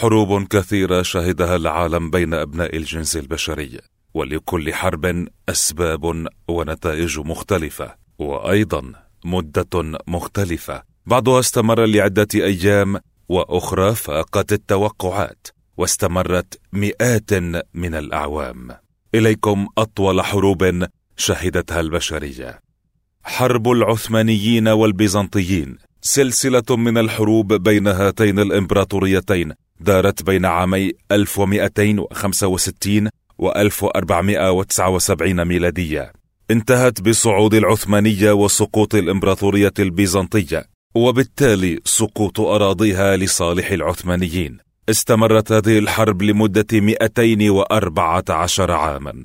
حروب كثيرة شهدها العالم بين أبناء الجنس البشري ولكل حرب أسباب ونتائج مختلفة وأيضا مدة مختلفة. بعضها استمر لعدة أيام وأخرى فاقت التوقعات واستمرت مئات من الأعوام. إليكم أطول حروب شهدتها البشرية. حرب العثمانيين والبيزنطيين سلسلة من الحروب بين هاتين الإمبراطوريتين دارت بين عامي 1265 و 1479 ميلادية. انتهت بصعود العثمانية وسقوط الإمبراطورية البيزنطية وبالتالي سقوط أراضيها لصالح العثمانيين. استمرت هذه الحرب لمدة 214 عاما.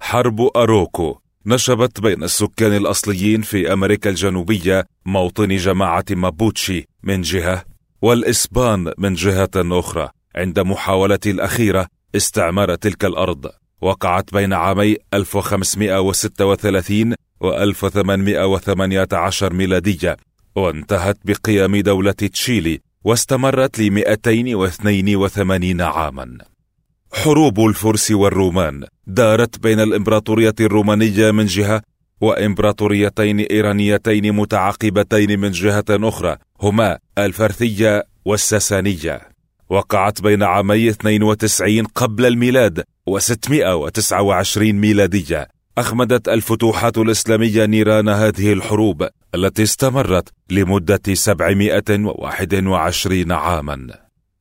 حرب أروكو نشبت بين السكان الأصليين في أمريكا الجنوبية موطن جماعة مابوتشي من جهة والإسبان من جهة أخرى. عند محاولة الأخيرة استعمار تلك الأرض. وقعت بين عامي 1536 و 1818 ميلادية وانتهت بقيام دولة تشيلي واستمرت ل 282 عاما. حروب الفرس والرومان دارت بين الإمبراطورية الرومانية من جهة وإمبراطوريتين إيرانيتين متعاقبتين من جهة أخرى هما الفرثية والساسانية. وقعت بين عامي 92 قبل الميلاد و629 ميلادية. أخمدت الفتوحات الإسلامية نيران هذه الحروب التي استمرت لمدة 721 عاما.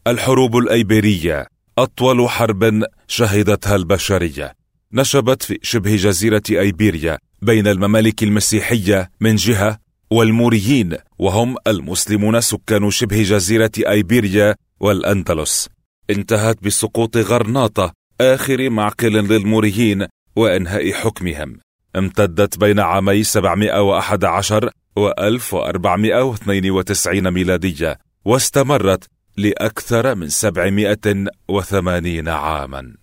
الحروب الأيبيرية أطول حرب شهدتها البشرية. نشبت في شبه جزيرة أيبيريا بين الممالك المسيحية من جهة والموريين وهم المسلمون سكان شبه جزيرة أيبيريا والأندلس. انتهت بسقوط غرناطة آخر معقل للموريين وإنهاء حكمهم. امتدت بين عامي 711 و 1492 ميلادية واستمرت لأكثر من 780 عاما.